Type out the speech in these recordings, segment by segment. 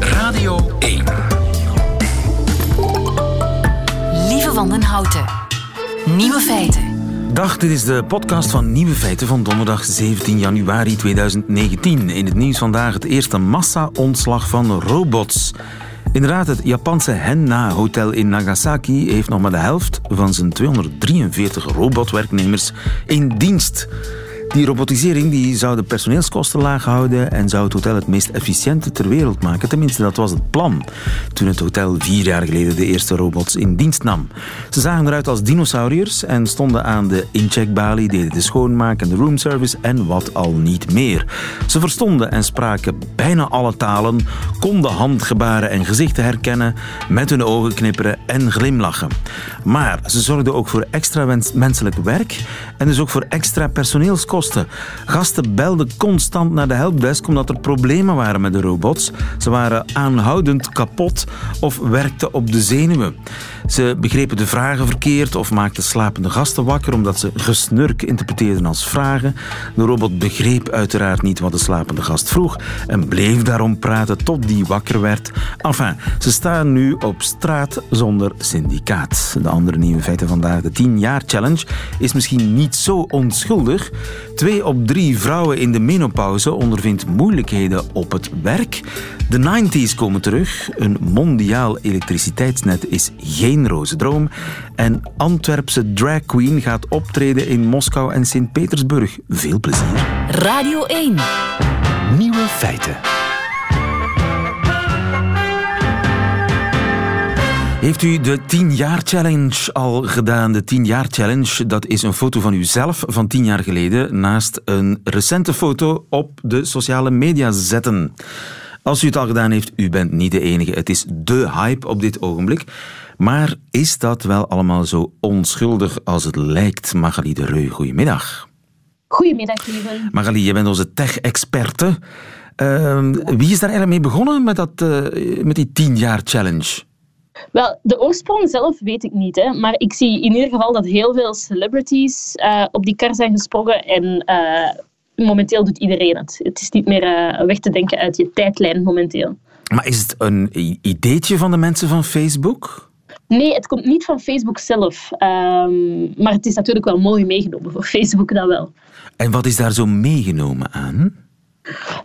Radio 1. Lieve van den Houten. Nieuwe feiten. Dag, dit is de podcast van Nieuwe Feiten van donderdag 17 januari 2019. In het nieuws vandaag het eerste massa-ontslag van robots. Inderdaad, het Japanse Henna Hotel in Nagasaki heeft nog maar de helft van zijn 243 robotwerknemers in dienst. Die robotisering die zou de personeelskosten laag houden en zou het hotel het meest efficiënte ter wereld maken. Tenminste, dat was het plan toen het hotel vier jaar geleden de eerste robots in dienst nam. Ze zagen eruit als dinosauriërs en stonden aan de incheckbalie, deden de schoonmaak en de roomservice en wat al niet meer. Ze verstonden en spraken bijna alle talen, konden handgebaren en gezichten herkennen, met hun ogen knipperen en glimlachen. Maar ze zorgden ook voor extra menselijk werk en dus ook voor extra personeelskosten. Gasten belden constant naar de helpdesk omdat er problemen waren met de robots. Ze waren aanhoudend kapot of werkten op de zenuwen. Ze begrepen de vragen verkeerd of maakten slapende gasten wakker omdat ze gesnurk interpreteerden als vragen. De robot begreep uiteraard niet wat de slapende gast vroeg en bleef daarom praten tot die wakker werd. Enfin, ze staan nu op straat zonder syndicaat. De andere nieuwe feiten vandaag, de 10 jaar challenge, is misschien niet zo onschuldig. Twee op drie vrouwen in de menopauze ondervindt moeilijkheden op het werk. De 90s komen terug. Een mondiaal elektriciteitsnet is geen roze droom. En Antwerpse drag queen gaat optreden in Moskou en Sint-Petersburg. Veel plezier. Radio 1. Nieuwe feiten. Heeft u de 10 jaar challenge al gedaan? De 10 jaar challenge, dat is een foto van uzelf van 10 jaar geleden naast een recente foto op de sociale media zetten. Als u het al gedaan heeft, u bent niet de enige. Het is de hype op dit ogenblik. Maar is dat wel allemaal zo onschuldig als het lijkt? Magali de Reu, goedemiddag. Goedemiddag, lieve. Magali, je bent onze tech-experte. Ehm, wie is daar eigenlijk mee begonnen met, dat, eh, met die 10 jaar challenge? Wel, de oorsprong zelf weet ik niet, hè, maar ik zie in ieder geval dat heel veel celebrities eh, op die kar zijn gesprongen en eh, momenteel doet iedereen het. Het is niet meer eh, weg te denken uit je tijdlijn momenteel. Maar is het een ideetje van de mensen van Facebook? Nee, het komt niet van Facebook zelf, ehm, maar het is natuurlijk wel mooi meegenomen voor Facebook, dat wel. En wat is daar zo meegenomen aan?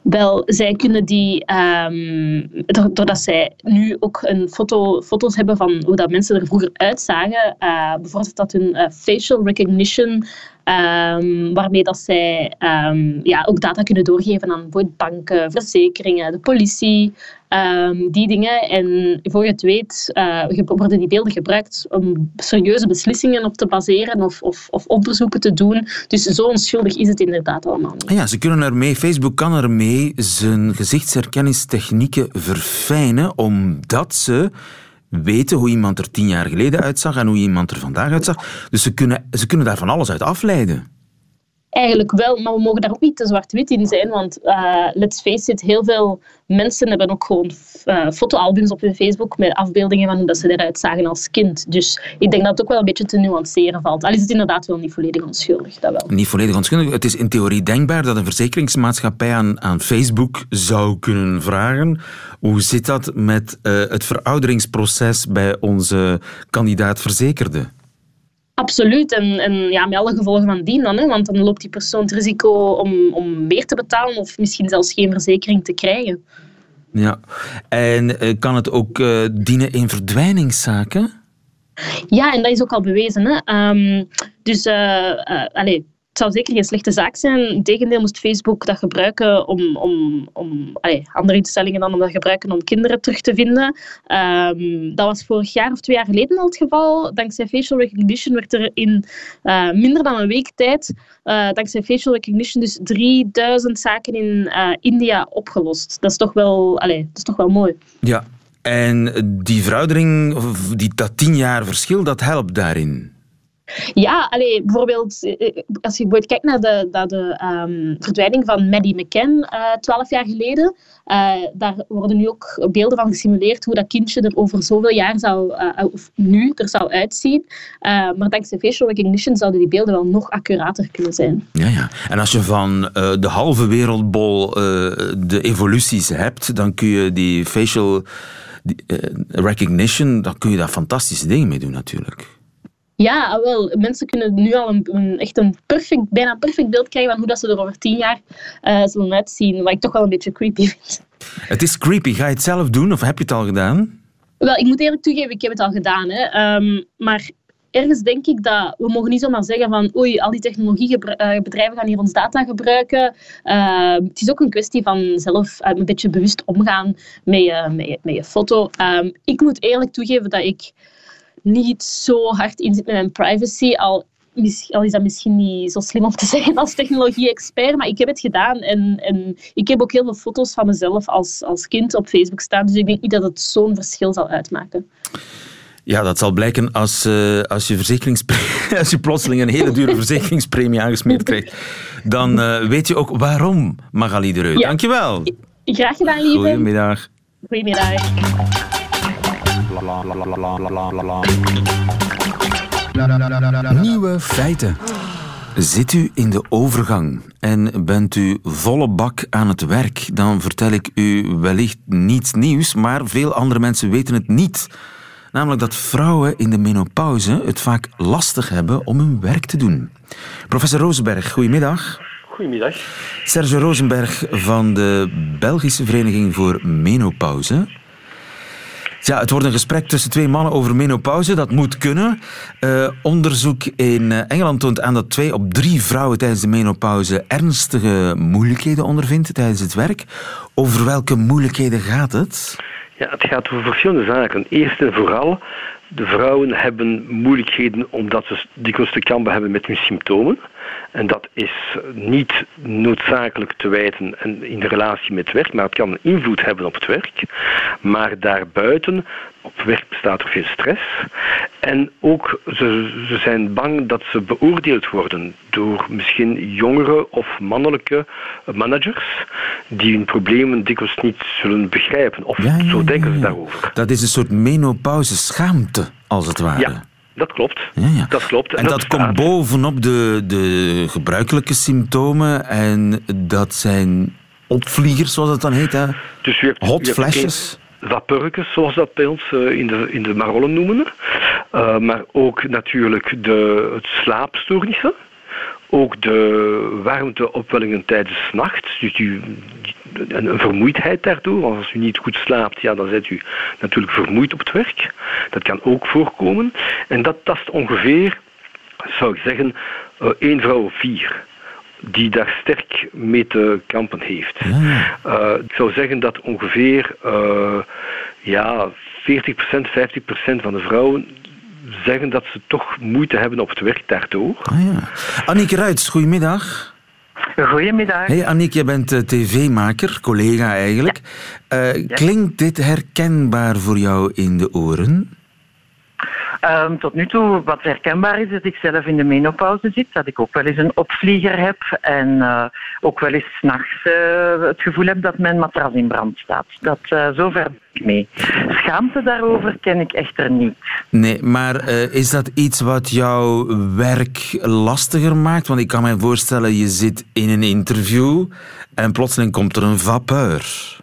Wel, zij kunnen die, ehm, do- doordat zij nu ook een foto, foto's hebben van hoe dat mensen er vroeger uitzagen, eh bevordert dat hun eh, facial recognition, ehm, waarmee dat zij ehm, ja, ook data kunnen doorgeven aan banken, verzekeringen, de politie, ehm, die dingen. En voor je het weet eh, worden die beelden gebruikt om serieuze beslissingen op te baseren of, of, of onderzoeken te doen. Dus zo onschuldig is het inderdaad allemaal. Ah Ja, ze kunnen ermee, Facebook kan ermee zijn gezichtsherkenningstechnieken verfijnen, omdat ze weten hoe iemand er tien jaar geleden uitzag en hoe iemand er vandaag uitzag. Dus ze kunnen, ze kunnen daar van alles uit afleiden. Eigenlijk wel, maar we mogen daar ook niet te zwart-wit in zijn, want eh, let's face it, heel veel mensen hebben ook gewoon eh, fotoalbums op hun Facebook met afbeeldingen van hoe dat ze eruit zagen als kind. Dus ik denk dat het ook wel een beetje te nuanceren valt. Al is het inderdaad wel niet volledig onschuldig, dat wel. Niet volledig onschuldig. Het is in theorie denkbaar dat een verzekeringsmaatschappij aan, aan Facebook zou kunnen vragen hoe zit dat met eh, het verouderingsproces bij onze kandidaat verzekerde? Absoluut, en, en ja, met alle gevolgen van dien dan, hè, want dan loopt die persoon het risico om, om meer te betalen of misschien zelfs geen verzekering te krijgen. Ja. En eh, kan het ook eh, dienen in verdwijningszaken? Ja, en dat is ook al bewezen. Hè. Ehm, dus eh, eh, allee, het zou zeker geen slechte zaak zijn. Integendeel moest Facebook dat gebruiken om, om, om andere instellingen dan om dat gebruiken om kinderen terug te vinden. Ehm, dat was vorig jaar of twee jaar geleden al het geval. Dankzij facial recognition werd er in eh, minder dan een week tijd, eh, dankzij facial recognition, dus 3000 zaken in eh, India opgelost. Dat is toch wel, dat is toch wel mooi. Ja. En die veroudering, die, dat tien jaar verschil, dat helpt daarin. Ja, allee, bijvoorbeeld eh, eh, als je kijkt naar de, de um, verdwijning van Maddie McCann uh, twaalf jaar geleden, uh, daar worden nu ook beelden van gesimuleerd hoe dat kindje er over zoveel jaar uh, of nu er zou uitzien. maar dankzij facial recognition zouden die beelden wel nog accurater kunnen zijn. Ja, ja. En als je van de halve wereldbol de evoluties hebt, dan kun je die facial recognition, dan kun je daar fantastische dingen mee doen natuurlijk. Ja, ah, wel, mensen kunnen nu al een, een, echt een perfect, bijna perfect beeld krijgen van hoe dat ze er over tien jaar uh, zullen uitzien. Wat ik toch wel een beetje creepy vind. Het is creepy. Ga je het zelf doen of heb je het al gedaan? Wel, ik moet eerlijk toegeven, ik heb het al gedaan. Hè. Um, maar ergens denk ik dat we mogen niet zomaar zeggen van oei, al die technologiebedrijven eh, gaan hier ons data gebruiken. Uh, het is ook een kwestie van zelf een beetje bewust omgaan met je, met je, met je foto. Um, ik moet eerlijk toegeven dat ik niet zo hard in zit met mijn privacy. Al, al is dat misschien niet zo slim om te zeggen als technologie-expert, maar ik heb het gedaan. En, en ik heb ook heel veel foto's van mezelf als, als kind op Facebook staan. Dus ik denk niet dat het zo'n verschil zal uitmaken. Ja, dat zal blijken als, uh, als, je als je plotseling een hele dure verzekeringspremie aangesmeerd krijgt. Dan uh, weet je ook waarom, Magali de Reu. Ja. Dankjewel. Graag gedaan, lieve. Goedemiddag. Goedemiddag. Nieuwe feiten. Zit u in de overgang en bent u volle bak aan het werk, dan vertel ik u wellicht niets nieuws, maar veel andere mensen weten het niet. Namelijk dat vrouwen in de menopauze het vaak lastig hebben om hun werk te doen. Professor Rosenberg, goedemiddag. Goedemiddag. Serge Rosenberg van de Belgische Vereniging voor Menopauze. Ja, het wordt een gesprek tussen twee mannen over menopauze. Dat moet kunnen. Uh, onderzoek in eh, Engeland toont aan dat twee op drie vrouwen tijdens de menopauze ernstige moeilijkheden ondervindt tijdens het werk. Over welke moeilijkheden gaat het? Ja, het gaat over verschillende zaken. Eerst en vooral, de vrouwen hebben moeilijkheden omdat ze dikwijls te kampen hebben met hun symptomen. En dat is niet noodzakelijk te wijten in de relatie met werk, maar het kan een invloed hebben op het werk. Maar daarbuiten, op werk bestaat er veel stress. En ook ze, ze zijn bang dat ze beoordeeld worden door misschien jongere of mannelijke managers die hun problemen dikwijls niet zullen begrijpen. Of zo denken ze daarover. Dat is een soort menopauze schaamte, als het ware. Dat klopt. Ja, ja. Dat klopt. En, dat, komt bovenop de, de gebruikelijke symptomen. En dat zijn opvliegers, zoals het dan heet. Hè? Dus u hebt, Hot flashes. Zoals dat bij ons uh, in, de, in de Marollen noemen. Uh, maar ook natuurlijk de, het slaapstoornissen. Ook de warmteopwellingen tijdens nacht. Dus u, een, vermoeidheid daardoor. Want als u niet goed slaapt, ja, dan bent u natuurlijk vermoeid op het werk. Dat kan ook voorkomen. En dat tast ongeveer, zou ik zeggen, uh, één vrouw of vier die daar sterk mee te kampen heeft. Uh, ik zou zeggen dat ongeveer uh, ja, 40%, 50% van de vrouwen zeggen dat ze toch moeite hebben op het werk daardoor. Ah, ja. Annieke Ruits, goedemiddag. Goedemiddag. Hey Annick, je bent uh, tv-maker, collega eigenlijk. Ja. Uh, ja. Klinkt dit herkenbaar voor jou in de oren? Um, tot nu toe, wat herkenbaar is, dat ik zelf in de menopauze zit, dat ik ook wel eens een opvlieger heb en uh, ook wel eens s'nachts uh, het gevoel heb dat mijn matras in brand staat. Dat uh, zover ben ik mee. Schaamte daarover ken ik echter niet. Nee, maar is dat iets wat jouw werk lastiger maakt? Want ik kan me voorstellen, je zit in een interview en plotseling komt er een vapeur.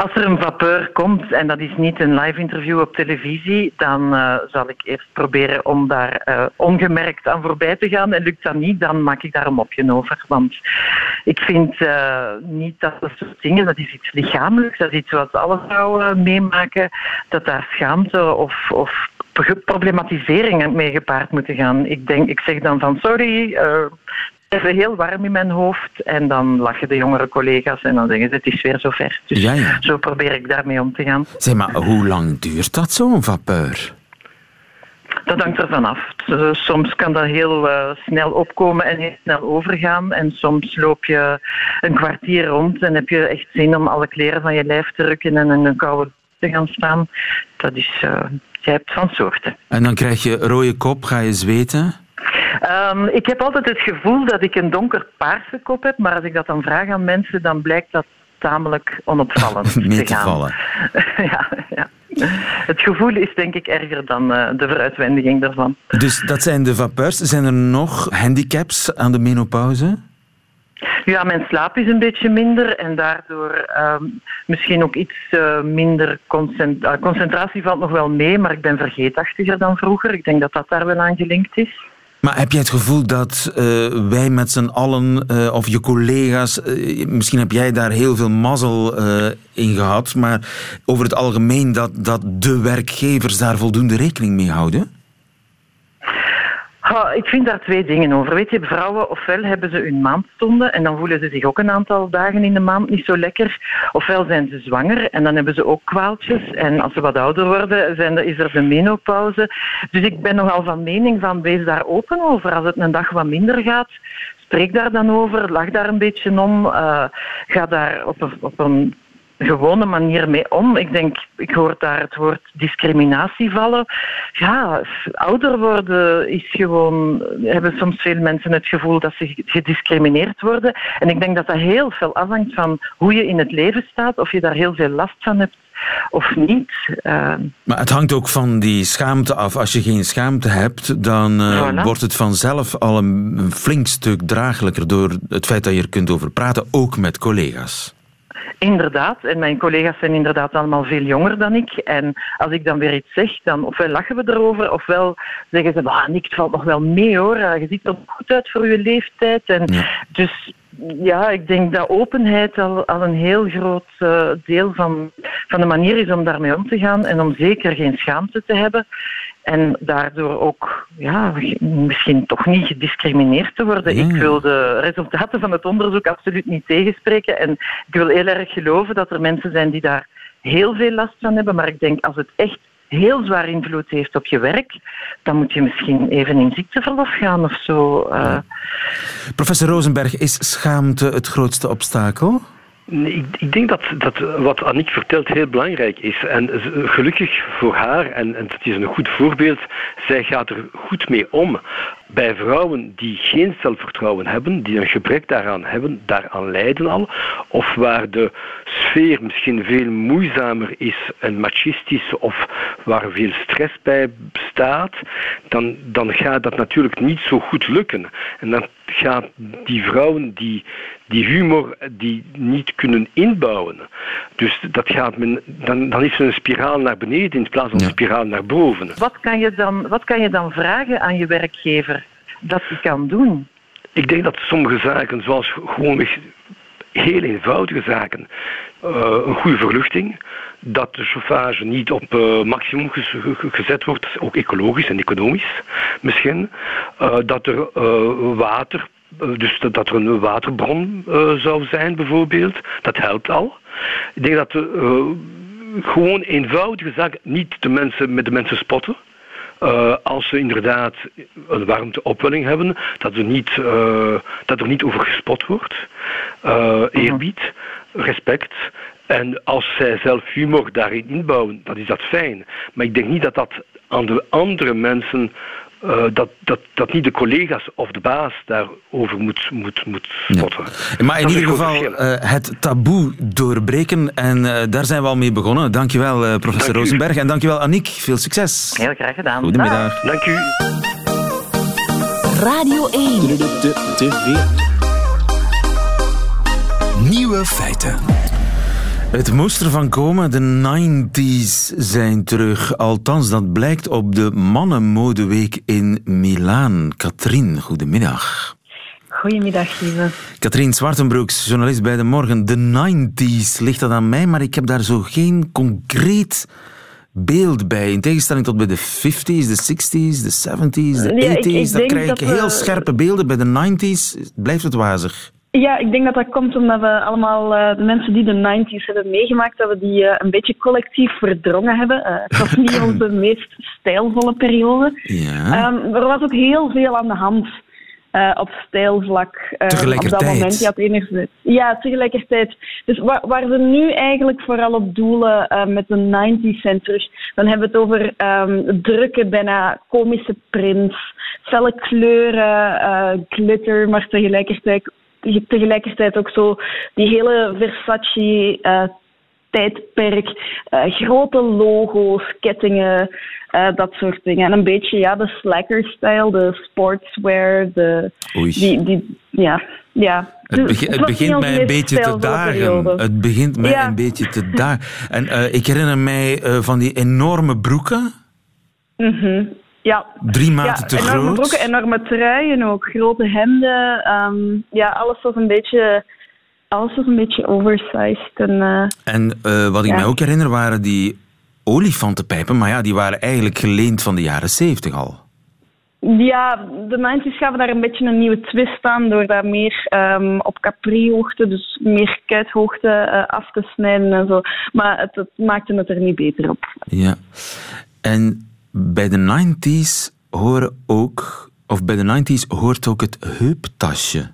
Als er een vapeur komt en dat is niet een live interview op televisie, dan uh, zal ik eerst proberen om daar uh, ongemerkt aan voorbij te gaan. En lukt dat niet, dan maak ik daar een mopje over. Want ik vind uh, niet dat dat soort dingen, dat is iets lichamelijks, dat is iets wat alle vrouwen meemaken, dat daar schaamte of, of problematiseringen mee gepaard moeten gaan. Ik, denk, ik zeg dan van sorry, even heel warm in mijn hoofd. En dan lachen de jongere collega's en dan zeggen ze het is weer zover. Dus ja, ja. zo probeer ik daarmee om te gaan. Zeg maar, hoe lang duurt dat zo'n vapeur? Dat hangt ervan af. Soms kan dat heel uh, snel opkomen en heel snel overgaan. En soms loop je een kwartier rond en heb je echt zin om alle kleren van je lijf te rukken en in een koude te gaan staan. Dat is, uh, je hebt van soorten. En dan krijg je rode kop, ga je zweten? Um, ik heb altijd het gevoel dat ik een donker paarse kop heb, maar als ik dat dan vraag aan mensen, dan blijkt dat tamelijk onopvallend Mee te gaan. vallen. ja, ja. Het gevoel is denk ik erger dan uh, de veruitwendiging daarvan. Dus dat zijn de vapeurs. Zijn er nog handicaps aan de menopauze? Ja, mijn slaap is een beetje minder en daardoor um, misschien ook iets uh, minder concentratie. Uh, concentratie valt nog wel mee, maar ik ben vergeetachtiger dan vroeger. Ik denk dat dat daar wel aan gelinkt is. Maar heb jij het gevoel dat uh, wij met z'n allen, uh, of je collega's, uh, misschien heb jij daar heel veel mazzel in gehad, maar over het algemeen dat, dat de werkgevers daar voldoende rekening mee houden? Ik vind daar twee dingen over. Weet je, vrouwen, ofwel hebben ze hun maandstonden en dan voelen ze zich ook een aantal dagen in de maand niet zo lekker. Ofwel zijn ze zwanger en dan hebben ze ook kwaaltjes. En als ze wat ouder worden, zijn is er de menopauze. Dus ik ben nogal van mening van, wees daar open over. Als het een dag wat minder gaat, spreek daar dan over, lach daar een beetje om. Uh, ga daar op een, op een gewone manier mee om. Ik denk, ik hoor daar het woord discriminatie vallen. Ja, ouder worden is gewoon, hebben soms veel mensen het gevoel dat ze gediscrimineerd worden. En ik denk dat dat heel veel afhangt van hoe je in het leven staat, of je daar heel veel last van hebt of niet. Uh, maar het hangt ook van die schaamte af. Als je geen schaamte hebt, dan uh, voilà. wordt het vanzelf al een flink stuk draaglijker door het feit dat je er kunt over praten, ook met collega's. Inderdaad, en mijn collega's zijn inderdaad allemaal veel jonger dan ik. En als ik dan weer iets zeg, dan ofwel lachen we erover, ofwel zeggen ze, ah, Nick, het valt nog wel mee hoor, je ziet er goed uit voor je leeftijd. En ja. Dus ja, ik denk dat openheid al, al een heel groot uh, deel van, van de manier is om daarmee om te gaan en om zeker geen schaamte te hebben. En daardoor ook ja, misschien toch niet gediscrimineerd te worden. Ja. Ik wil de resultaten van het onderzoek absoluut niet tegenspreken. En ik wil heel erg geloven dat er mensen zijn die daar heel veel last van hebben. Maar ik denk als het echt heel zwaar invloed heeft op je werk, dan moet je misschien even in ziekteverlof gaan of zo. Uh... Ja. Professor Rosenberg, is schaamte het grootste obstakel? Ik, ik, denk dat, dat wat Annick vertelt heel belangrijk is. En gelukkig voor haar, en, en het is een goed voorbeeld, zij gaat er goed mee om. Bij vrouwen die geen zelfvertrouwen hebben, die een gebrek daaraan hebben, daaraan lijden al, of waar de sfeer misschien veel moeizamer is en machistisch, of waar veel stress bij bestaat, dan, dan gaat dat natuurlijk niet zo goed lukken. En dan gaan die vrouwen die, die humor die niet kunnen inbouwen. Dus dat gaat men, dan, dan is er een spiraal naar beneden in plaats van een spiraal naar boven. Wat kan, je dan, wat kan je dan vragen aan je werkgever dat hij kan doen? Ik denk dat sommige zaken, zoals gewoon heel eenvoudige zaken, uh, een goede verluchting, dat de chauffage niet op uh, maximum gezet wordt, ook ecologisch en economisch misschien, uh, dat er water dus dat, er een waterbron zou zijn, bijvoorbeeld. Dat helpt al. Ik denk dat gewoon eenvoudige zaken niet de mensen, met de mensen spotten. Uh, als ze inderdaad een warmteopwelling hebben, dat er niet, dat er niet over gespot wordt. eerbied, respect. En als zij zelf humor daarin inbouwen, dan is dat fijn. Maar ik denk niet dat dat aan de andere mensen uh, dat, dat, dat niet de collega's of de baas daarover moet, moet, moet spotten. Ja. Maar in ieder geval uh, het taboe doorbreken en uh, daar zijn we al mee begonnen. Dankjewel professor Dank Rosenberg en dankjewel Annick. Veel succes. Heel graag gedaan. Goedemiddag. Dank u. Radio 1. TV. Nieuwe feiten. Het moest ervan komen, de 90s zijn terug. Althans, dat blijkt op de Mannenmodeweek in Milaan. Katrien, goedemiddag. Goedemiddag, lieve. Katrien Zwartenbroeks, journalist bij De Morgen. De 90s, ligt dat aan mij? Maar ik heb daar zo geen concreet beeld bij. In tegenstelling tot bij de 50s, de 60s, de 70s, de Ja, 80s. ik- ik daar krijg ik heel we- scherpe beelden. Bij de 90s blijft het wazig. Ja, ik denk dat dat komt omdat we allemaal, eh, de mensen die de 90s hebben meegemaakt, dat we die eh, een beetje collectief verdrongen hebben. Eh, het was niet onze meest stijlvolle periode. Ja. Ehm, er was ook heel veel aan de hand. op stijlvlak. op dat moment. Je had enerzijds, ja, tegelijkertijd. Dus waar, waar ze nu eigenlijk vooral op doelen met de 90s zijn terug, dan hebben we het over ehm, drukke, bijna komische prints, felle kleuren, glitter, maar tegelijkertijd, tegelijkertijd ook zo die hele Versace. eh, tijdperk, eh, grote logo's, kettingen, eh, dat soort dingen. En een beetje ja, de slacker-style, de sportswear, de, Oei. die, die, ja, ja. Het, was begint mij een beetje te dagen. Het begint mij Ja. een beetje te dagen. En ik herinner mij van die enorme broeken. Mhm. Ja. Drie maten ja, te enorme groot. broeken, enorme truien ook, grote hemden. ehm, ja, alles was een beetje, alles was een beetje oversized. En, eh, En eh, wat ik Ja. mij ook herinner waren die olifantenpijpen. Maar ja, die waren eigenlijk geleend van de jaren zeventig al. Ja, de 90s gaven daar een beetje een nieuwe twist aan door daar meer ehm, op capri-hoogte, dus meer kuithoogte eh, af te snijden en zo. Maar het, het maakte het er niet beter op. Ja. En bij de 90s horen ook, of bij de 90s hoort ook het heuptasje.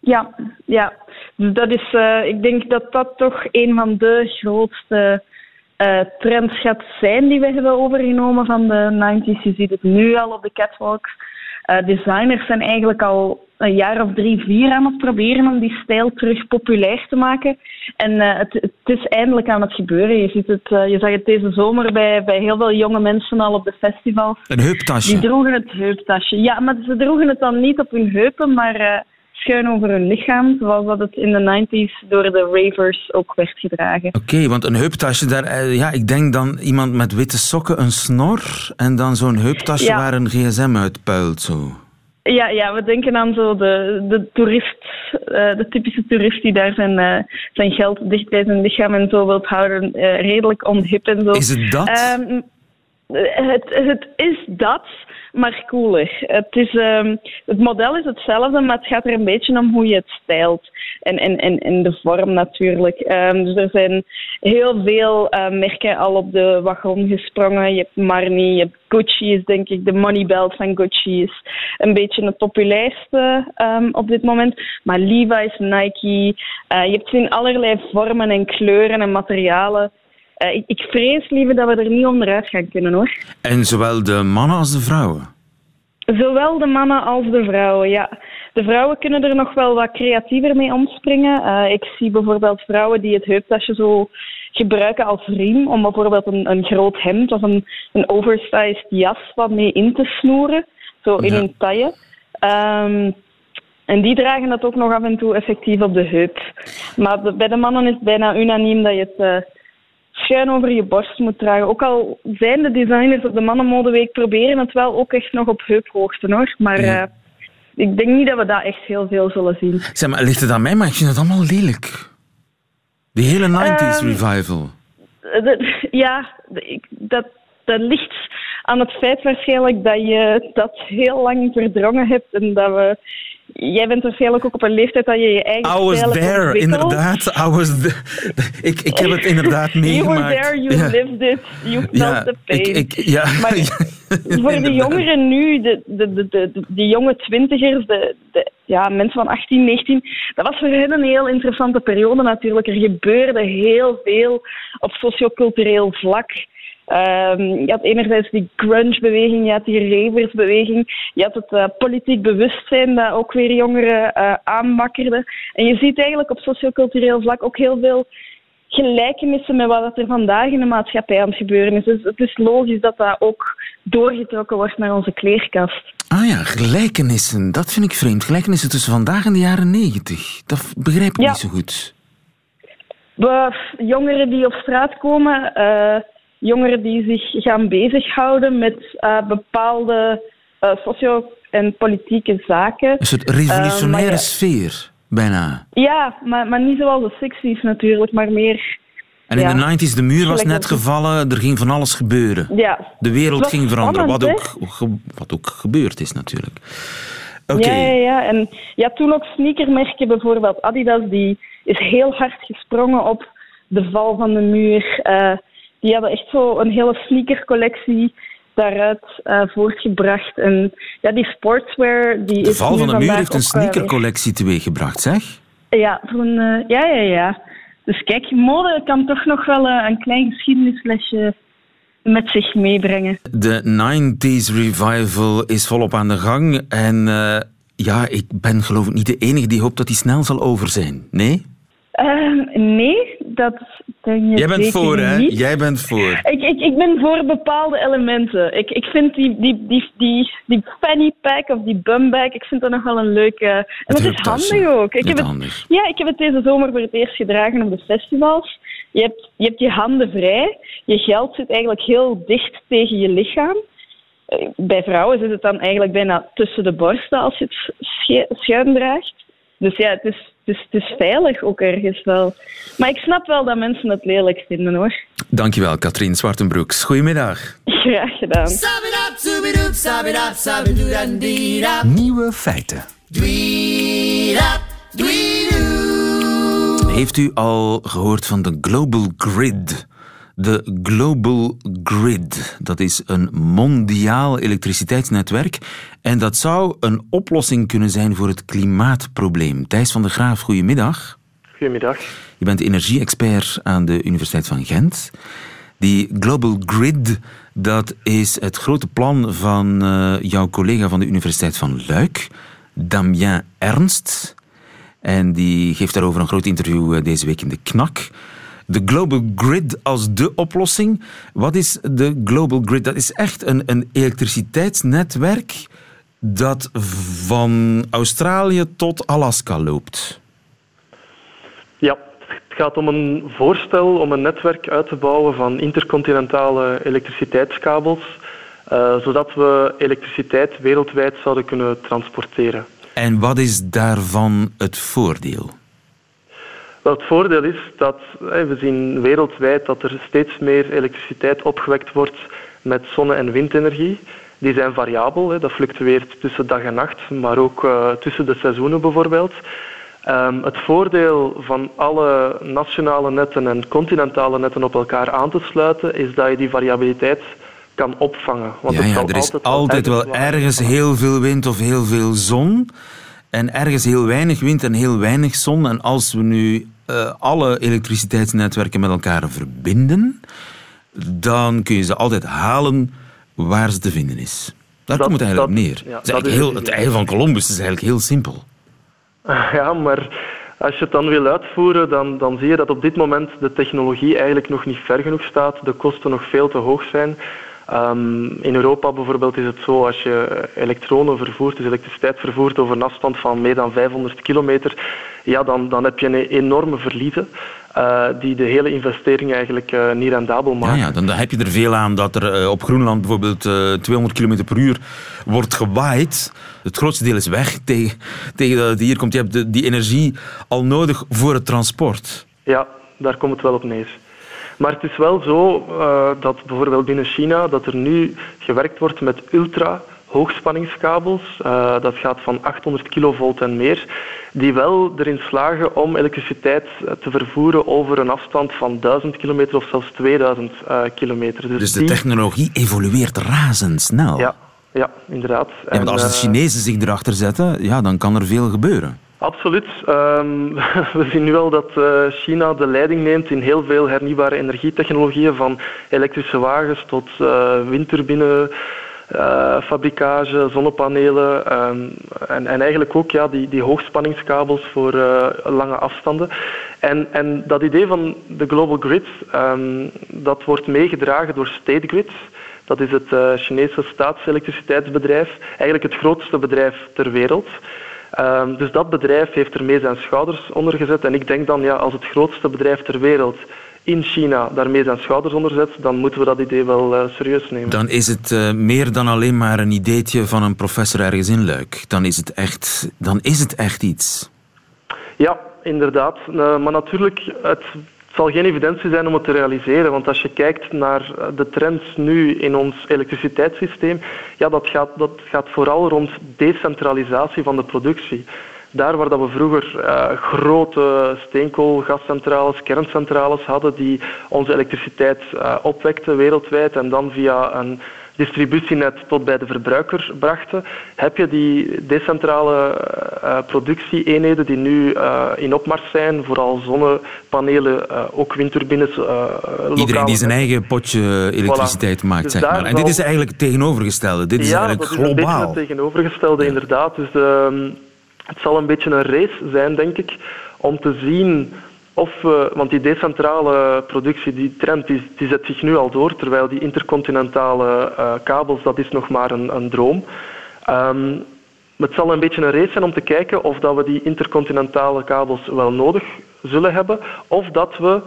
Ja, ja. Dus dat is, eh, ik denk dat dat toch een van de grootste eh, trends gaat zijn die we hebben overgenomen van de 90s. Je ziet het nu al op de catwalks. Eh, designers zijn eigenlijk al een jaar of drie, vier aan het proberen om die stijl terug populair te maken. En eh, het, het is eindelijk aan het gebeuren. Je, ziet het, eh, je zag het deze zomer bij, bij heel veel jonge mensen al op de festivals. Een heuptasje. Die droegen het heuptasje. Ja, maar ze droegen het dan niet op hun heupen, maar schuin over hun lichaam, zoals dat het in de 90s door de ravers ook werd gedragen. Oké, want een heuptasje, daar, eh, ja, ik denk dan iemand met witte sokken, een snor en dan zo'n heuptasje Ja. waar een gsm uitpuilt. Zo. Ja, ja, we denken aan zo de, de toerist, eh, de typische toerist die daar zijn, eh, zijn geld dicht bij zijn lichaam en zo wilt houden, redelijk onhip en zo. Is het dat? Ehm, het, het is dat, maar cooler. Het, is, ehm, het model is hetzelfde, maar het gaat er een beetje om hoe je het stijlt. En, en, en, de vorm natuurlijk. Ehm, dus er zijn heel veel eh, merken al op de wagon gesprongen. Je hebt Marni, je hebt Gucci is denk ik, de money belt van Gucci is een beetje het populairste ehm, op dit moment. Maar Levi's, Nike, eh, je hebt ze in allerlei vormen en kleuren en materialen. Eh, ik, ik vrees liever dat we er niet onderuit gaan kunnen hoor. En zowel de mannen als de vrouwen. Zowel de mannen als de vrouwen, ja. De vrouwen kunnen er nog wel wat creatiever mee omspringen. Eh, ik zie bijvoorbeeld vrouwen die het heuptasje zo gebruiken als riem om bijvoorbeeld een, een groot hemd of een, een oversized jas wat mee in te snoeren, zo in Ja. hun taille. Ehm, en die dragen dat ook nog af en toe effectief op de heup. Maar de- bij de mannen is het bijna unaniem dat je het eh, schuin over je borst moet dragen. Ook al zijn de designers op de Mannenmodeweek proberen het wel ook echt nog op heuphoogte hoor. Maar Ja. eh, ik denk niet dat we dat echt heel veel zullen zien. Zeg maar, ligt het aan mij? Maar ik vind het allemaal lelijk. Die hele 90s Ehm, revival. Eh, ja, ik, dat, dat ligt aan het feit waarschijnlijk dat je dat heel lang verdrongen hebt en dat we... Jij bent waarschijnlijk ook op een leeftijd dat je je eigen I was there, inderdaad. I was ik, ik heb het inderdaad You meegemaakt. were there, you lived it, you felt the pain. ik, ik, ja. Maar Voor de jongeren nu, de, de, de, de, de- die jonge twintigers, de, de, ja, mensen van 18, 19, dat was voor hen een heel interessante periode natuurlijk. Er gebeurde heel veel op sociocultureel vlak. Ehm, je had enerzijds die grunge-beweging, je had die ravers-beweging, je had het eh, politiek bewustzijn dat ook weer jongeren aanwakkerde. En je ziet eigenlijk op sociocultureel vlak ook heel veel gelijkenissen met wat er vandaag in de maatschappij aan het gebeuren is. Dus het is logisch dat dat ook doorgetrokken wordt naar onze kleerkast. Ah ja, gelijkenissen. Dat vind ik vreemd. Gelijkenissen tussen vandaag en de jaren 90. Dat begrijp ik Ja. niet zo goed. We, jongeren die op straat komen, eh, jongeren die zich gaan bezighouden met eh, bepaalde eh, socio- en politieke zaken. Een soort revolutionaire Eh, ja. sfeer, bijna. Ja, maar, maar niet zoals de 60s natuurlijk, maar meer. En Ja. in de 90s, de muur was net gevallen, er ging van alles gebeuren. Ja, De wereld ging veranderen, wat ook, wat ook gebeurd is natuurlijk. Oké, Ja, ja, ja. En ja, toen ook sneakermerken, bijvoorbeeld Adidas, die is heel hard gesprongen op de val van de muur. Die hadden echt zo een hele sneakercollectie daaruit uh, voortgebracht. En ja, die sportswear... Die de val van de muur heeft een uh, sneakercollectie teweeggebracht, zeg. Ja, een, eh, ja, ja, ja. Dus kijk, mode kan toch nog wel eh, een klein geschiedenislesje met zich meebrengen. De 90s revival is volop aan de gang. En eh, ja, ik ben geloof ik niet de enige die hoopt dat die snel zal over zijn. Nee? Ehm, nee, dat je Jij bent voor, hè? niet. Jij bent voor. Ik, ik, ik ben voor bepaalde elementen. Ik, ik vind die, die, die, die, die fanny pack of die bumbag, ik vind dat nog wel een leuke... En het is handig ook. Ik heb het, ja, ik heb het deze zomer voor het eerst gedragen op de festivals. Je hebt, je hebt je handen vrij. Je geld zit eigenlijk heel dicht tegen je lichaam. Eh, Bij vrouwen zit het dan eigenlijk bijna tussen de borsten als je het schuin draagt. Dus ja, het is, het, is, het is veilig ook ergens wel. Maar ik snap wel dat mensen het lelijk vinden hoor. Dankjewel, Katrien Zwartenbroeks. Goedemiddag. Graag gedaan. Nieuwe feiten. Heeft u al gehoord van de Global Grid? De Global Grid, dat is een mondiaal elektriciteitsnetwerk en dat zou een oplossing kunnen zijn voor het klimaatprobleem. Thijs van der Graaf, goedemiddag. Goedemiddag. Je bent energie-expert aan de Universiteit van Gent. Die Global Grid, dat is het grote plan van eh, jouw collega van de Universiteit van Luik, Damien Ernst. En die geeft daarover een groot interview eh, deze week in de Knak. De Global Grid als de oplossing. Wat is de Global Grid? Dat is echt een, een elektriciteitsnetwerk dat van Australië tot Alaska loopt. Ja, het gaat om een voorstel om een netwerk uit te bouwen van intercontinentale elektriciteitskabels, eh, zodat we elektriciteit wereldwijd zouden kunnen transporteren. En wat is daarvan het voordeel? Wel, het voordeel is dat we zien wereldwijd dat er steeds meer elektriciteit opgewekt wordt met zonne- en windenergie. Die zijn variabel, dat fluctueert tussen dag en nacht, maar ook eh, tussen de seizoenen bijvoorbeeld. Ehm, het voordeel van alle nationale netten en continentale netten op elkaar aan te sluiten is dat je die variabiliteit kan opvangen. Want Ja, ja, er is altijd wel ergens heel veel wind of heel veel zon. En ergens heel weinig wind en heel weinig zon. En als we nu eh, alle elektriciteitsnetwerken met elkaar verbinden, dan kun je ze altijd halen waar ze te vinden is. Daar Dat- komt het eigenlijk dat- op neer. ja, Het, is eigenlijk heel, het ei van Columbus is eigenlijk heel simpel. Ja, maar als je het dan wil uitvoeren, dan, dan zie je dat op dit moment de technologie eigenlijk nog niet ver genoeg staat. De kosten nog veel te hoog zijn. Ehm, in Europa bijvoorbeeld is het zo, als je elektronen vervoert, dus elektriciteit vervoert over een afstand van meer dan 500 kilometer, ja, dan, dan heb je een enorme verliezen eh, die de hele investering eigenlijk eh, niet rendabel Ja, maken. ja, dan heb je er veel aan dat er eh, op Groenland bijvoorbeeld eh, 200 km per uur wordt gewaaid. Het grootste deel is weg tegen, tegen dat het hier komt. Je hebt de, die energie al nodig voor het transport. Ja, daar komt het wel op neer. Maar het is wel zo eh, dat bijvoorbeeld binnen China dat er nu gewerkt wordt met ultra hoogspanningskabels. Eh, dat gaat van 800 kilovolt en meer. Die wel erin slagen om elektriciteit eh, te vervoeren over een afstand van 1000 kilometer of zelfs 2000 eh, kilometer. Dus de die- technologie evolueert razendsnel. Ja, ja, inderdaad. Ja, want als de Chinezen zich erachter zetten, ja, dan kan er veel gebeuren. Absoluut. Ehm, we zien nu al dat eh, China de leiding neemt in heel veel hernieuwbare energietechnologieën, van elektrische wagens tot eh windturbine. eh, fabricage, zonnepanelen ehm, en, en eigenlijk ook ja, die, die hoogspanningskabels voor lange afstanden. En, en dat idee van de Global Grid, ehm, dat wordt meegedragen door State Grid. Dat is het Chinese staatselektriciteitsbedrijf, eigenlijk het grootste bedrijf ter wereld. Ehm, dus dat bedrijf heeft ermee zijn schouders onder gezet. En ik denk dan, ja, als het grootste bedrijf ter wereld in China daarmee zijn schouders onder zet, dan moeten we dat idee wel eh, serieus nemen. Dan is het eh, meer dan alleen maar een ideetje van een professor ergens in Luik. Dan is het echt, dan is het echt iets. Ja, inderdaad. Eh, maar natuurlijk, het zal geen evidentie zijn om het te realiseren. Want als je kijkt naar eh, de trends nu in ons elektriciteitssysteem, ja, dat, gaat, dat gaat vooral rond decentralisatie van de productie. Daar waar dat we vroeger eh, grote steenkoolgascentrales, kerncentrales hadden die onze elektriciteit eh, opwekten wereldwijd en dan via een distributienet tot bij de verbruiker brachten, heb je die decentrale uh, productie-eenheden die nu uh, in opmars zijn, vooral zonnepanelen, ook windturbines. Iedereen die zijn eigen potje elektriciteit maakt, dus zeg maar. En dit is eigenlijk het tegenovergestelde. Dit is ja, eigenlijk dat globaal. is een beetje het tegenovergestelde, inderdaad. Dus de, het zal een beetje een race zijn, denk ik, om te zien of we, want die decentrale productie, die trend, die, die zet zich nu al door, terwijl die intercontinentale uh, kabels, dat is nog maar een, een droom. Um, het zal een beetje een race zijn om te kijken of dat we die intercontinentale kabels wel nodig zullen hebben, of dat we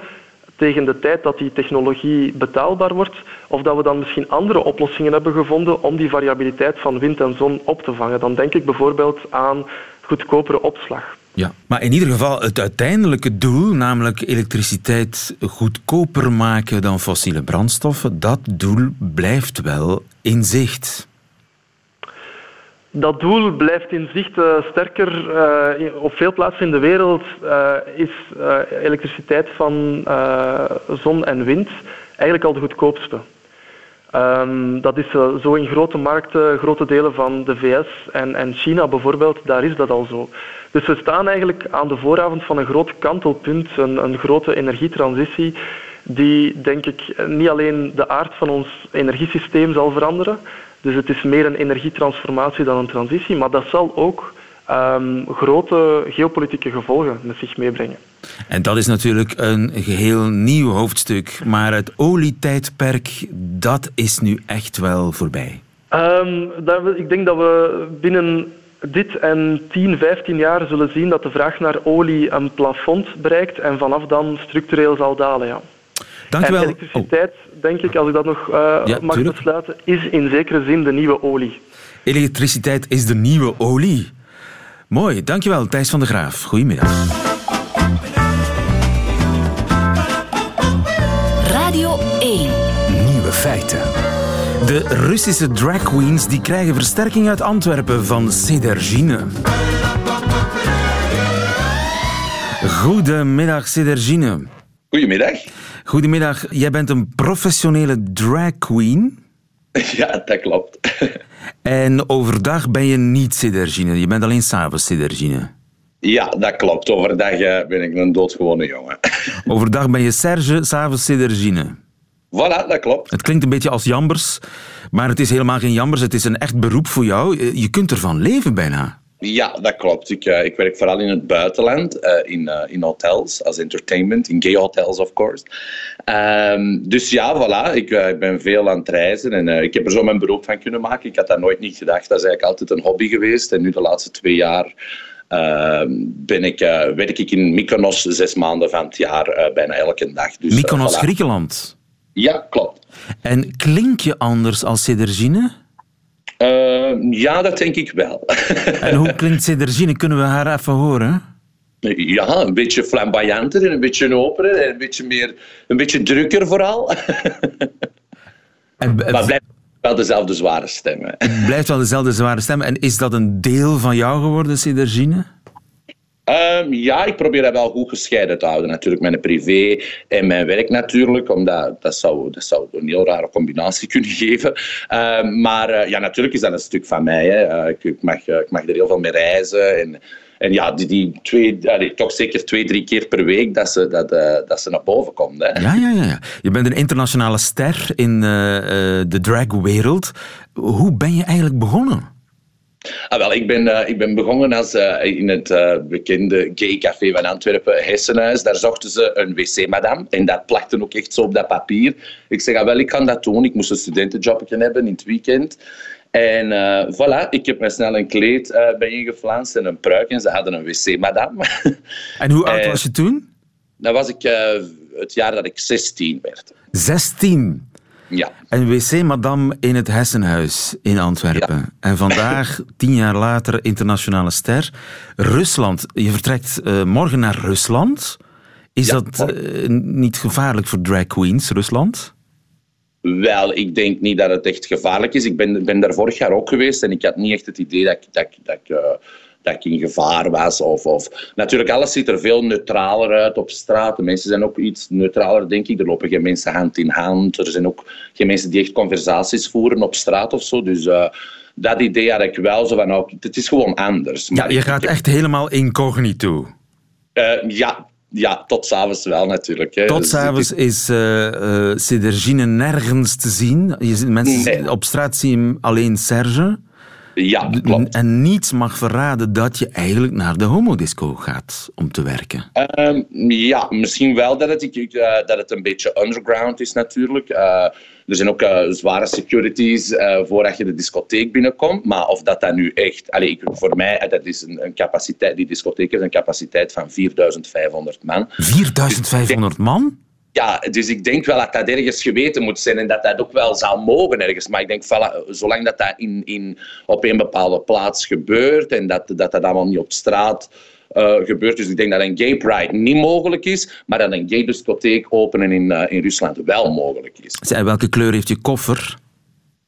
tegen de tijd dat die technologie betaalbaar wordt, of dat we dan misschien andere oplossingen hebben gevonden om die variabiliteit van wind en zon op te vangen. Dan denk ik bijvoorbeeld aan goedkopere opslag. Ja, maar in ieder geval het uiteindelijke doel, namelijk elektriciteit goedkoper maken dan fossiele brandstoffen, dat doel blijft wel in zicht. Dat doel blijft in zicht uh, sterker. Uh, op veel plaatsen in de wereld uh, is elektriciteit van zon en wind eigenlijk al de goedkoopste. Um, dat is uh, zo in grote markten, grote delen van de VS en, en China bijvoorbeeld, daar is dat al zo. Dus we staan eigenlijk aan de vooravond van een groot kantelpunt, een, een grote energietransitie, die denk ik niet alleen de aard van ons energiesysteem zal veranderen. Dus het is meer een energietransformatie dan een transitie, maar dat zal ook um, grote geopolitieke gevolgen met zich meebrengen. En dat is natuurlijk een geheel nieuw hoofdstuk, maar het olietijdperk, dat is nu echt wel voorbij. Um, ik denk dat we binnen dit en 10, 15 jaar zullen zien dat de vraag naar olie een plafond bereikt en vanaf dan structureel zal dalen. Ja. Dank en elektriciteit, oh. denk ik, als ik dat nog uh, ja, mag tuurlijk. besluiten, is in zekere zin de nieuwe olie. Elektriciteit is de nieuwe olie. Mooi, dankjewel Thijs van der Graaf. Goedemiddag. Feiten. De Russische drag queens die krijgen versterking uit Antwerpen van Cedergine. Goedemiddag, Cedergine. Goedemiddag. Goedemiddag. Jij bent een professionele drag queen. Ja, dat klopt. En overdag ben je niet Cedergine. Je bent alleen s'avonds Cedergine. Ja, dat klopt. Overdag eh, ben ik een doodgewone jongen. Overdag ben je Serge, s'avonds Cedergine. Voilà, dat klopt. Het klinkt een beetje als jambers, maar het is helemaal geen jambers. Het is een echt beroep voor jou. Je kunt ervan leven bijna. Ja, dat klopt. Ik, uh, ik werk vooral in het buitenland, uh, in, uh, in hotels, als entertainment, in gay hotels, of course. Um, dus ja, voilà, ik, ik, ben veel aan het reizen en ik heb er zo mijn beroep van kunnen maken. Ik had dat nooit niet gedacht. Dat is eigenlijk altijd een hobby geweest. En nu de laatste twee jaar ehm, ben ik, werk ik in Mykonos zes maanden van het jaar, bijna elke dag. Dus, Mykonos, voilà. Griekenland? Ja, klopt. En klink je anders als Cedergine? Uh, ja, dat denk ik wel. en hoe klinkt Cedergine? Kunnen we haar even horen? Ja, een beetje flamboyanter en een beetje opener en een beetje, meer, een beetje drukker vooral. en, maar blijft wel dezelfde zware stem. Het blijft wel dezelfde zware stem. En is dat een deel van jou geworden, Cedergine? Um, ja, ik probeer dat wel goed gescheiden te houden. Natuurlijk mijn privé en mijn werk natuurlijk, omdat dat zou, dat zou een heel rare combinatie kunnen geven. Um, maar uh, ja, natuurlijk is dat een stuk van mij. Hè. Uh, ik, ik, mag, uh, ik mag er heel veel mee reizen. En, en ja, die, die twee, toch zeker twee, drie keer per week dat ze, dat, dat ze naar boven komt. Hè. Ja, ja, ja. Je bent een internationale ster in de dragwereld. Hoe ben je eigenlijk begonnen? Ah, wel, ik, ben, uh, ik ben begonnen als, uh, in het uh, bekende gay café van Antwerpen, Hessenhuis. Daar zochten ze een wc-madame en dat plakte ook echt zo op dat papier. Ik zeg, ah, wel, ik kan dat doen. Ik moest een studentenjobje hebben in het weekend. En voilà, ik heb me snel een kleed uh, bij ingeflanst en een pruik. En ze hadden een wc-madame. En hoe oud was je toen? Dat was ik het jaar dat ik 16 werd. 16? Ja. En wc-madame in het Hessenhuis in Antwerpen. Ja. En vandaag, tien jaar later, internationale ster. Rusland. Je vertrekt uh, morgen naar Rusland. Is ja, dat uh, niet gevaarlijk voor drag queens, Rusland? Wel, ik denk niet dat het echt gevaarlijk is. Ik ben, ben daar vorig jaar ook geweest en ik had niet echt het idee dat ik, dat, dat uh, dat ik in gevaar was. Of, of... Natuurlijk, alles ziet er veel neutraler uit op straat. De mensen zijn ook iets neutraler, denk ik. Er lopen geen mensen hand in hand. Er zijn ook geen mensen die echt conversaties voeren op straat of zo. Dus uh, dat idee had ik wel. Zo van, nou, het is gewoon anders. Ja, je gaat echt helemaal incognito. Uh, ja, ja, tot s'avonds wel natuurlijk. Hè. Tot dus s'avonds is uh, uh, nergens te zien. Je, mensen, nee. Op straat zie je alleen Serge. Ja, klopt. En niets mag verraden dat je eigenlijk naar de homodisco gaat om te werken. Uh, ja, misschien wel dat het, uh, dat het een beetje underground is natuurlijk. Uh, er zijn ook uh, zware securities voordat je de discotheek binnenkomt. Maar of dat dat nu echt... Allez, ik, voor mij, dat is een, een capaciteit... Die discotheek heeft een capaciteit van 4500 man. 4500 man? Ja, dus ik denk wel dat dat ergens geweten moet zijn en dat dat ook wel zou mogen ergens. Maar ik denk, zolang dat, dat in, in, op een bepaalde plaats gebeurt en dat dat, dat allemaal niet op straat uh, gebeurt. Dus ik denk dat een gay pride niet mogelijk is, maar dat een gay discotheek openen in, uh, in Rusland wel mogelijk is. Zij, welke kleur heeft je koffer?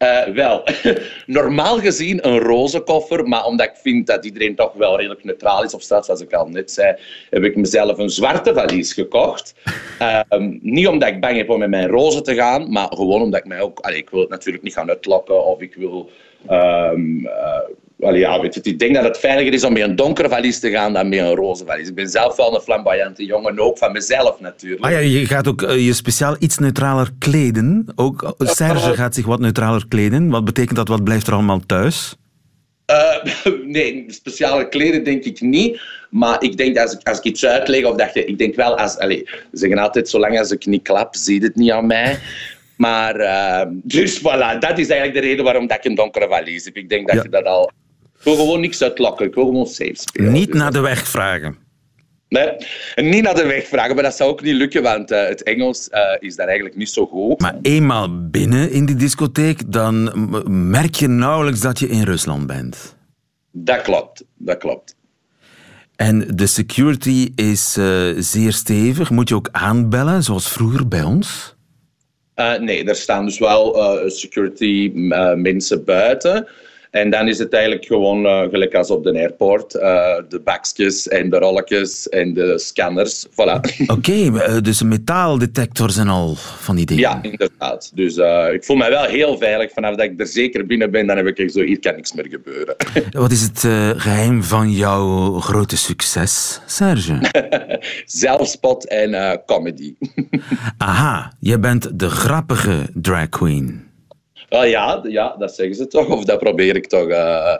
Uh, wel, normaal gezien een roze koffer, maar omdat ik vind dat iedereen toch wel redelijk neutraal is op straat, zoals ik al net zei, heb ik mezelf een zwarte valies gekocht. Uh, niet omdat ik bang heb om met mijn roze te gaan, maar gewoon omdat ik mij ook... Allez, ik wil het natuurlijk niet gaan uitlokken of ik wil... Um, uh, Allee, ja, weet ik denk dat het veiliger is om met een donkere valies te gaan dan met een roze valies. Ik ben zelf wel een flamboyante jongen, ook van mezelf natuurlijk. Ah ja, je gaat ook uh, je speciaal iets neutraler kleden. Ook Serge gaat zich wat neutraler kleden. Wat betekent dat? Wat blijft er allemaal thuis? Uh, nee, speciale kleden denk ik niet. Maar ik denk, als ik, als ik iets uitleg, of dat je, ik denk wel, als, allez, ze zeggen altijd, zolang als ik niet klap, zie het niet aan mij. Maar, uh, dus voilà, dat is eigenlijk de reden waarom dat ik een donkere valies heb. Ik denk dat ja. je dat al wil gewoon niks uitlokken. Ik wil gewoon safe spelen. Niet dus naar de weg vragen. Nee, niet naar de weg vragen, maar dat zou ook niet lukken, want uh, het Engels uh, is daar eigenlijk niet zo goed. Maar eenmaal binnen in die discotheek, dan merk je nauwelijks dat je in Rusland bent. Dat klopt, dat klopt. En de security is uh, zeer stevig. Moet je ook aanbellen, zoals vroeger bij ons? nee, er staan dus wel security mensen buiten. En dan is het eigenlijk gewoon uh, gelijk als op de airport. Uh, de bakjes en de rolletjes en de scanners. Voilà. Oké, okay, uh, dus metaaldetectors en al van die dingen. Ja, inderdaad. Dus ik voel me wel heel veilig. Vanaf dat ik er zeker binnen ben, dan heb ik echt zo, hier kan niks meer gebeuren. Wat is het geheim van jouw grote succes, Serge? Zelfspot en comedy. Aha, je bent de grappige drag queen. Ja, ja, dat zeggen ze toch. Of dat probeer ik toch uh,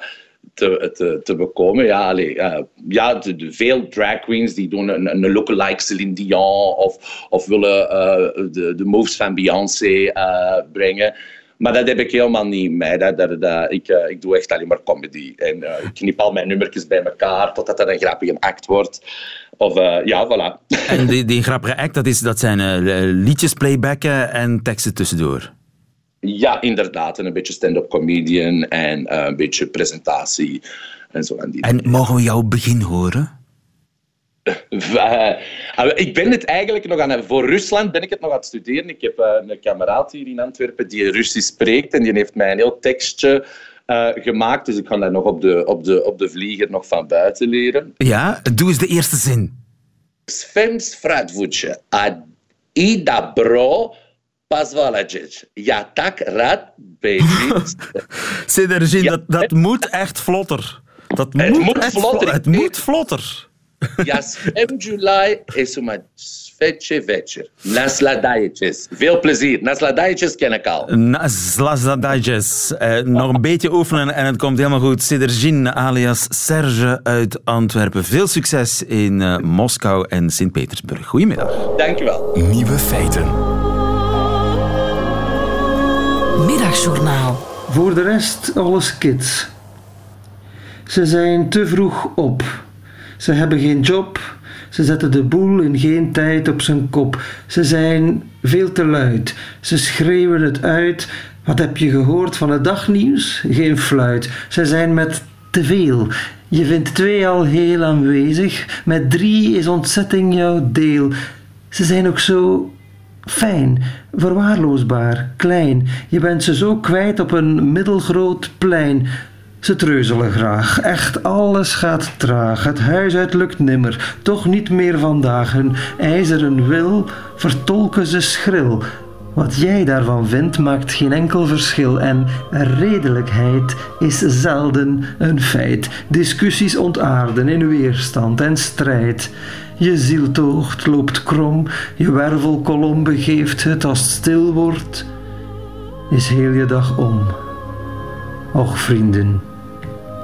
te, te, te bekomen. Ja, allee, uh, ja de, de, veel drag queens die doen een, een lookalike Celine Dion of, of willen de, de moves van Beyoncé brengen. Maar dat heb ik helemaal niet mee. Dat, dat, dat, ik, ik doe echt alleen maar comedy. En ik knip al mijn nummertjes bij elkaar totdat dat een grappige act wordt. Of ja, voilà. En die, die grappige act, dat, is, dat zijn liedjes playbacken en teksten tussendoor? Ja, inderdaad. En een beetje stand-up comedian en uh, een beetje presentatie en zo. En, die en mogen we jouw begin horen? Uh, ik ben het eigenlijk nog aan... Voor Rusland ben ik het nog aan het studeren. Ik heb een kameraad hier in Antwerpen die Russisch spreekt en die heeft mij een heel tekstje uh, gemaakt. Dus ik ga daar nog op de, op, de, op de vlieger nog van buiten leren. Ja, doe eens de eerste zin. Sven Svradvuce, a Ida pozwalać. Ja tak rad być. Sederzin, dat, dat moet echt vlotter. Dat het moet, vlotter. Het moet vlotter. Ja, 7 juli is een fetje Veel plezier. Nasladajtjes ken ik al. Eh, nog een beetje oefenen en het komt helemaal goed. Sidergin alias Serge uit Antwerpen. Veel succes in eh, Moskou en Sint-Petersburg. Goedemiddag. Dankjewel. Nieuwe feiten. Middagjournaal. Voor de rest alles kids. Ze zijn te vroeg op. Ze hebben geen job. Ze zetten de boel in geen tijd op zijn kop. Ze zijn veel te luid. Ze schreeuwen het uit. Wat heb je gehoord van het dagnieuws? Geen fluit. Ze zijn met te veel. Je vindt twee al heel aanwezig. Met drie is ontzetting jouw deel. Ze zijn ook zo fijn, verwaarloosbaar, klein. Je bent ze zo kwijt op een middelgroot plein. Ze treuzelen graag, echt alles gaat traag. Het huis uit lukt nimmer, toch niet meer vandaag. Hun ijzeren wil vertolken ze schril. Wat jij daarvan vindt maakt geen enkel verschil en redelijkheid is zelden een feit. Discussies ontaarden in weerstand en strijd. Je zieltocht loopt krom, je wervelkolom begeeft het als het stil wordt, is heel je dag om. Och vrienden,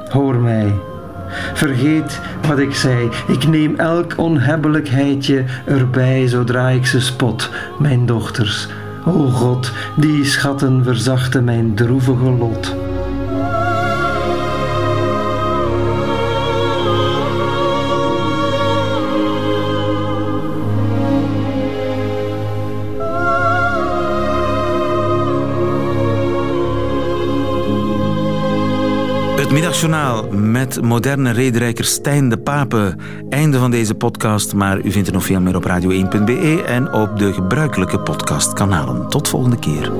hoor mij. Vergeet wat ik zei. Ik neem elk onhebbelijkheidje erbij zodra ik ze spot, mijn dochters. O God, die schatten verzachten mijn droevige lot. Middagjournaal met moderne rederijker Stijn de Pape. Einde van deze podcast, maar u vindt er nog veel meer op radio1.be en op de gebruikelijke podcastkanalen. Tot volgende keer.